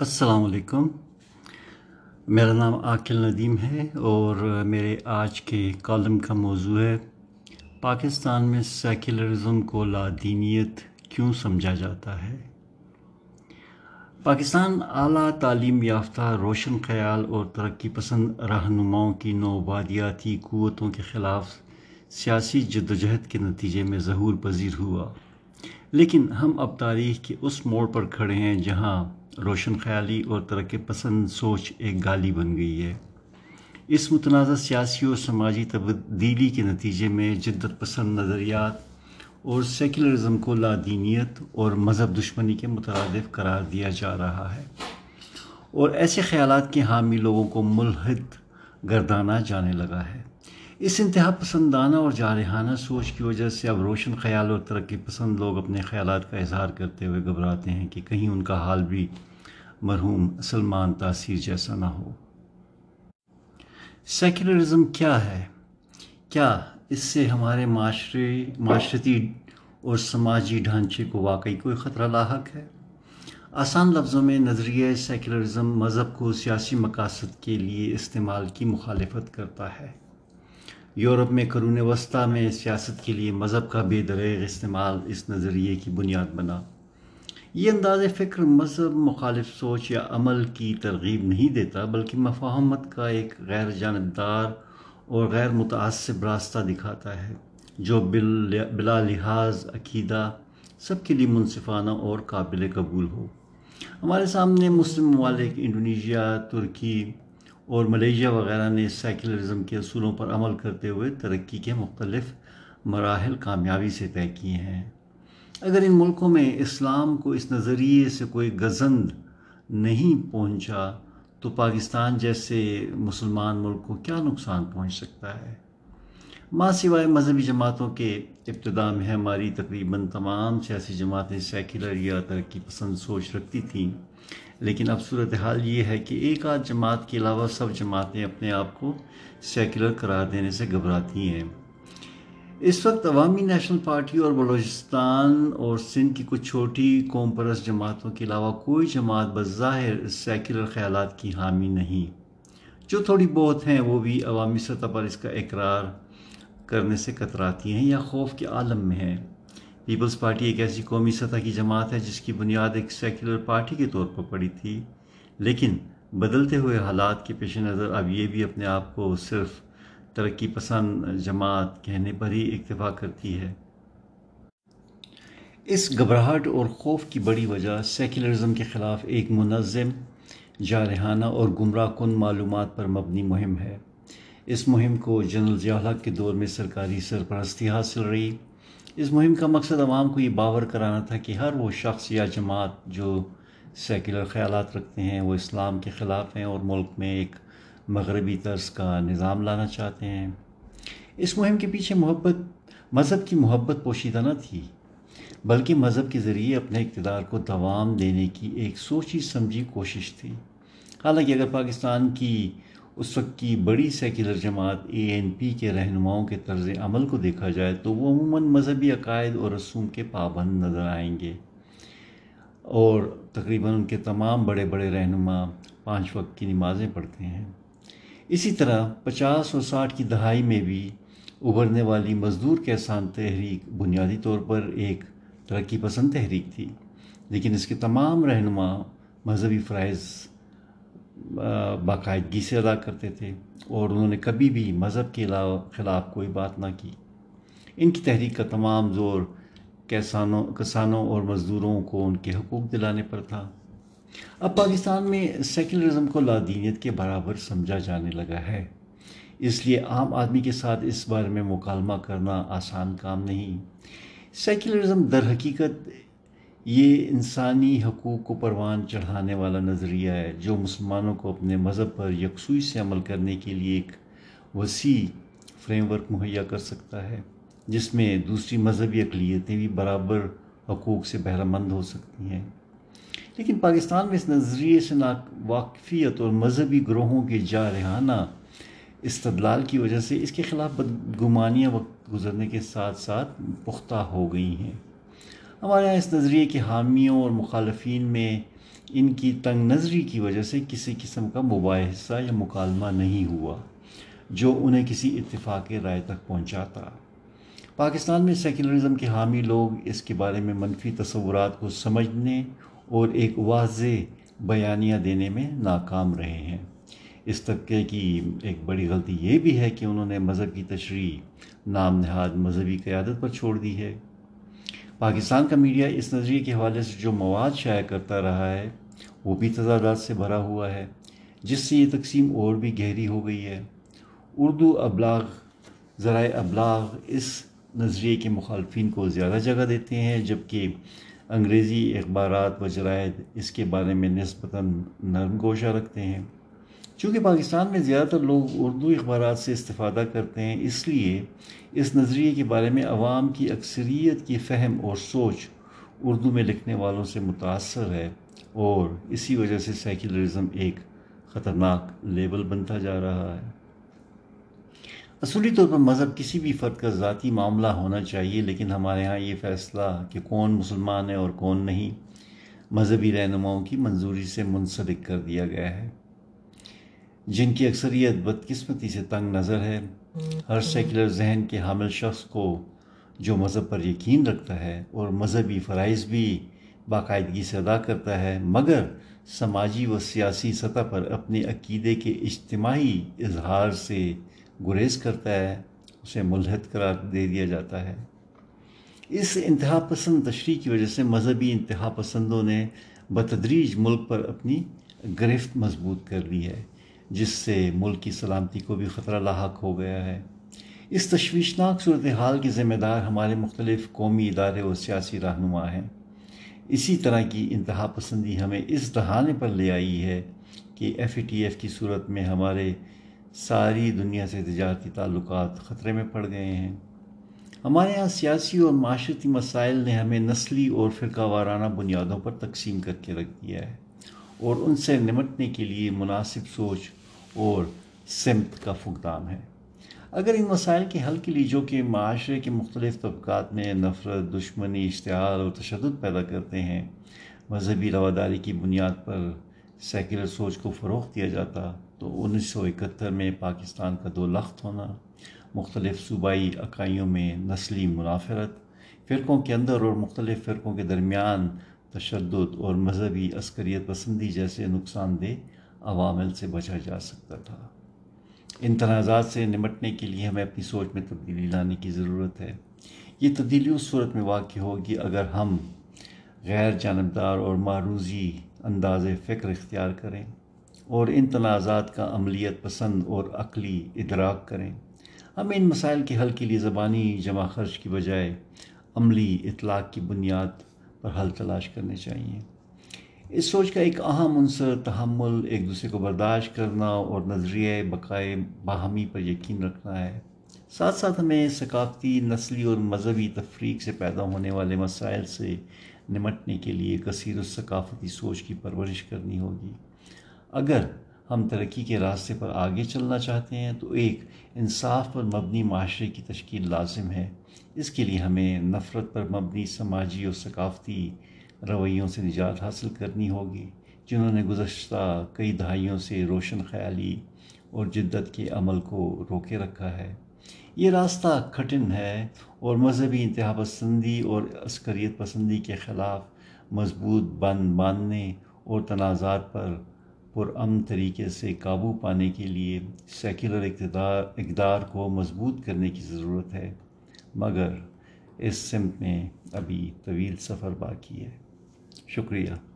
السلام علیکم۔ میرا نام عاقل ندیم ہے اور میرے آج کے کالم کا موضوع ہے، پاکستان میں سیکولرزم کو لادینیت کیوں سمجھا جاتا ہے؟ پاکستان اعلیٰ تعلیم یافتہ، روشن خیال اور ترقی پسند رہنماؤں کی نوبادیاتی قوتوں کے خلاف سیاسی جدوجہد کے نتیجے میں ظہور پذیر ہوا۔ لیکن ہم اب تاریخ کے اس موڑ پر کھڑے ہیں جہاں روشن خیالی اور ترقی پسند سوچ ایک گالی بن گئی ہے۔ اس متنازع سیاسی اور سماجی تبدیلی کے نتیجے میں جدت پسند نظریات اور سیکولرزم کو لادینیت اور مذہب دشمنی کے مترادف قرار دیا جا رہا ہے۔ اور ایسے خیالات کے حامی لوگوں کو ملحد گردانا جانے لگا ہے۔ اس انتہا پسندانہ اور جارحانہ سوچ کی وجہ سے اب روشن خیال اور ترقی پسند لوگ اپنے خیالات کا اظہار کرتے ہوئے گھبراتے ہیں کہ کہیں ان کا حال بھی مرحوم سلمان تاثیر جیسا نہ ہو۔ سیکولرزم کیا ہے؟ کیا اس سے ہمارے معاشرے، معاشرتی اور سماجی ڈھانچے کو واقعی کوئی خطرہ لاحق ہے؟ آسان لفظوں میں نظریہ سیکولرزم مذہب کو سیاسی مقاصد کے لیے استعمال کی مخالفت کرتا ہے۔ یورپ میں قرون وسطیٰ میں سیاست کے لیے مذہب کا بے دریغ استعمال اس نظریے کی بنیاد بنا۔ یہ انداز فکر مذہب، مخالف سوچ یا عمل کی ترغیب نہیں دیتا، بلکہ مفاہمت کا ایک غیر جانبدار اور غیر متعصب راستہ دکھاتا ہے، جو بلا لحاظ عقیدہ سب کے لیے منصفانہ اور قابل قبول ہو۔ ہمارے سامنے مسلم ممالک، انڈونیشیا، ترکی اور ملیشیا وغیرہ نے سیکولرزم کے اصولوں پر عمل کرتے ہوئے ترقی کے مختلف مراحل کامیابی سے طے کیے ہیں۔ اگر ان ملکوں میں اسلام کو اس نظریے سے کوئی گزند نہیں پہنچا، تو پاکستان جیسے مسلمان ملک کو کیا نقصان پہنچ سکتا ہے؟ ماں سوائے مذہبی جماعتوں کے ابتدا میں ہماری تقریباً تمام سیاسی جماعتیں سیکولر یا ترقی پسند سوچ رکھتی تھیں، لیکن اب صورتحال یہ ہے کہ ایک آدھ جماعت کے علاوہ سب جماعتیں اپنے آپ کو سیکولر قرار دینے سے گھبراتی ہیں۔ اس وقت عوامی نیشنل پارٹی اور بلوچستان اور سندھ کی کچھ چھوٹی قوم پرست جماعتوں کے علاوہ کوئی جماعت بظاہر سیکولر خیالات کی حامی نہیں۔ جو تھوڑی بہت ہیں، وہ بھی عوامی سطح پر اس کا اقرار کرنے سے کتراتی ہیں یا خوف کے عالم میں ہیں۔ پیپلز پارٹی ایک ایسی قومی سطح کی جماعت ہے، جس کی بنیاد ایک سیکولر پارٹی کے طور پر پڑی تھی۔ لیکن بدلتے ہوئے حالات کے پیش نظر اب یہ بھی اپنے آپ کو صرف ترقی پسند جماعت کہنے پر ہی اکتفا کرتی ہے۔ اس گھبراہٹ اور خوف کی بڑی وجہ سیکولرزم کے خلاف ایک منظم، جارحانہ اور گمراہ کن معلومات پر مبنی مہم ہے۔ اس مہم کو جنرل ضیاء کے دور میں سرکاری سرپرستی حاصل رہی۔ اس مہم کا مقصد عوام کو یہ باور کرانا تھا کہ ہر وہ شخص یا جماعت جو سیکولر خیالات رکھتے ہیں، وہ اسلام کے خلاف ہیں اور ملک میں ایک مغربی طرز کا نظام لانا چاہتے ہیں۔ اس مہم کے پیچھے محبت، مذہب کی محبت پوشیدہ نہ تھی، بلکہ مذہب کے ذریعے اپنے اقتدار کو دوام دینے کی ایک سوچی سمجھی کوشش تھی۔ حالانکہ اگر پاکستان کی اس وقت کی بڑی سیکولر جماعت اے این پی کے رہنماؤں کے طرز عمل کو دیکھا جائے تو وہ عموماً مذہبی عقائد اور رسوم کے پابند نظر آئیں گے۔ اور تقریباً ان کے تمام بڑے بڑے رہنما پانچ وقت کی نمازیں پڑھتے ہیں۔ اسی طرح پچاس اور ساٹھ کی دہائی میں بھی ابھرنے والی مزدور کے احسان تحریک بنیادی طور پر ایک ترقی پسند تحریک تھی، لیکن اس کے تمام رہنما مذہبی فرائض باقاعدگی سے ادا کرتے تھے اور انہوں نے کبھی بھی مذہب کے علاوہ خلاف کوئی بات نہ کی۔ ان کی تحریک کا تمام زور کسانوں کسانوں اور مزدوروں کو ان کے حقوق دلانے پر تھا۔ اب پاکستان میں سیکولرزم کو لادینیت کے برابر سمجھا جانے لگا ہے۔ اس لیے عام آدمی کے ساتھ اس بارے میں مکالمہ کرنا آسان کام نہیں۔ سیکولرزم در حقیقت یہ انسانی حقوق کو پروان چڑھانے والا نظریہ ہے، جو مسلمانوں کو اپنے مذہب پر یکسوئی سے عمل کرنے کے لیے ایک وسیع فریم ورک مہیا کر سکتا ہے، جس میں دوسری مذہبی اقلیتیں بھی برابر حقوق سے بہرہ مند ہو سکتی ہیں۔ لیکن پاکستان میں اس نظریے سے واقفیت اور مذہبی گروہوں کے جارحانہ استدلال کی وجہ سے اس کے خلاف بدگمانیاں وقت گزرنے کے ساتھ ساتھ پختہ ہو گئی ہیں۔ ہمارے یہاں اس نظریے کے حامیوں اور مخالفین میں ان کی تنگ نظری کی وجہ سے کسی قسم کا مباحثہ یا مکالمہ نہیں ہوا جو انہیں کسی اتفاق رائے تک پہنچاتا۔ پاکستان میں سیکولرزم کے حامی لوگ اس کے بارے میں منفی تصورات کو سمجھنے اور ایک واضح بیانیہ دینے میں ناکام رہے ہیں۔ اس طبقے کی ایک بڑی غلطی یہ بھی ہے کہ انہوں نے مذہب کی تشریح نام نہاد مذہبی قیادت پر چھوڑ دی ہے۔ پاکستان کا میڈیا اس نظریے کے حوالے سے جو مواد شائع کرتا رہا ہے، وہ بھی تضادات سے بھرا ہوا ہے، جس سے یہ تقسیم اور بھی گہری ہو گئی ہے۔ اردو ابلاغ، ذرائع ابلاغ اس نظریے کے مخالفین کو زیادہ جگہ دیتے ہیں، جبکہ انگریزی اخبارات و جرائد اس کے بارے میں نسبتاً نرم گوشہ رکھتے ہیں۔ چونکہ پاکستان میں زیادہ تر لوگ اردو اخبارات سے استفادہ کرتے ہیں، اس لیے اس نظریے کے بارے میں عوام کی اکثریت کی فہم اور سوچ اردو میں لکھنے والوں سے متاثر ہے اور اسی وجہ سے سیکولرزم ایک خطرناک لیبل بنتا جا رہا ہے۔ اصولی طور پر مذہب کسی بھی فرد کا ذاتی معاملہ ہونا چاہیے، لیکن ہمارے ہاں یہ فیصلہ کہ کون مسلمان ہے اور کون نہیں، مذہبی رہنماؤں کی منظوری سے منسلک کر دیا گیا ہے۔ جن کی اکثریت بدقسمتی سے تنگ نظر ہے، ہر سیکولر ذہن کے حامل شخص کو جو مذہب پر یقین رکھتا ہے اور مذہبی فرائض بھی باقاعدگی سے ادا کرتا ہے، مگر سماجی و سیاسی سطح پر اپنے عقیدے کے اجتماعی اظہار سے گریز کرتا ہے، اسے ملحد قرار دے دیا جاتا ہے۔ اس انتہا پسند تشریح کی وجہ سے مذہبی انتہا پسندوں نے بتدریج ملک پر اپنی گرفت مضبوط کر لی ہے، جس سے ملک کی سلامتی کو بھی خطرہ لاحق ہو گیا ہے۔ اس تشویشناک صورتحال کی ذمہ دار ہمارے مختلف قومی ادارے اور سیاسی رہنما ہیں۔ اسی طرح کی انتہا پسندی ہمیں اس دہانے پر لے آئی ہے کہ ایف ای ٹی ایف کی صورت میں ہمارے ساری دنیا سے تجارتی تعلقات خطرے میں پڑ گئے ہیں۔ ہمارے یہاں سیاسی اور معاشرتی مسائل نے ہمیں نسلی اور فرقہ وارانہ بنیادوں پر تقسیم کر کے رکھ دیا ہے اور ان سے نمٹنے کے لیے مناسب سوچ اور سمت کا فقدان ہے۔ اگر ان مسائل کے حل کے لیے جو کہ معاشرے کے مختلف طبقات میں نفرت، دشمنی، اشتعال اور تشدد پیدا کرتے ہیں، مذہبی رواداری کی بنیاد پر سیکولر سوچ کو فروغ دیا جاتا تو انیس سو اکہتر میں پاکستان کا دو لخت ہونا، مختلف صوبائی اکائیوں میں نسلی منافرت فرقوں کے اندر اور مختلف فرقوں کے درمیان تشدد اور مذہبی عسکریت پسندی جیسے نقصان دہ عوامل سے بچا جا سکتا تھا۔ ان تنازعات سے نمٹنے کے لیے ہمیں اپنی سوچ میں تبدیلی لانے کی ضرورت ہے۔ یہ تبدیلی اس صورت میں واقع ہوگی اگر ہم غیر جانبدار اور معروضی انداز فکر اختیار کریں اور ان تنازعات کا عملیت پسند اور عقلی ادراک کریں۔ ہم ان مسائل کے حل کے لیے زبانی جمع خرچ کی بجائے عملی اطلاق کی بنیاد پر حل تلاش کرنے چاہیے۔ اس سوچ کا ایک اہم عنصر تحمل، ایک دوسرے کو برداشت کرنا اور نظریہ بقائے باہمی پر یقین رکھنا ہے۔ ساتھ ساتھ ہمیں ثقافتی، نسلی اور مذہبی تفریق سے پیدا ہونے والے مسائل سے نمٹنے کے لیے کثیر الثقافتی سوچ کی پرورش کرنی ہوگی۔ اگر ہم ترقی کے راستے پر آگے چلنا چاہتے ہیں تو ایک انصاف پر مبنی معاشرے کی تشکیل لازم ہے۔ اس کے لیے ہمیں نفرت پر مبنی سماجی اور ثقافتی رویوں سے نجات حاصل کرنی ہوگی، جنہوں نے گزشتہ کئی دہائیوں سے روشن خیالی اور جدت کے عمل کو روکے رکھا ہے۔ یہ راستہ کھٹن ہے اور مذہبی انتہا پسندی اور عسکریت پسندی کے خلاف مضبوط بند باندھنے اور تنازعات پر پرامن طریقے سے قابو پانے کے لیے سیکولر اقتدار اقدار کو مضبوط کرنے کی ضرورت ہے۔ مگر اس سمت میں ابھی طویل سفر باقی ہے۔ شکریہ۔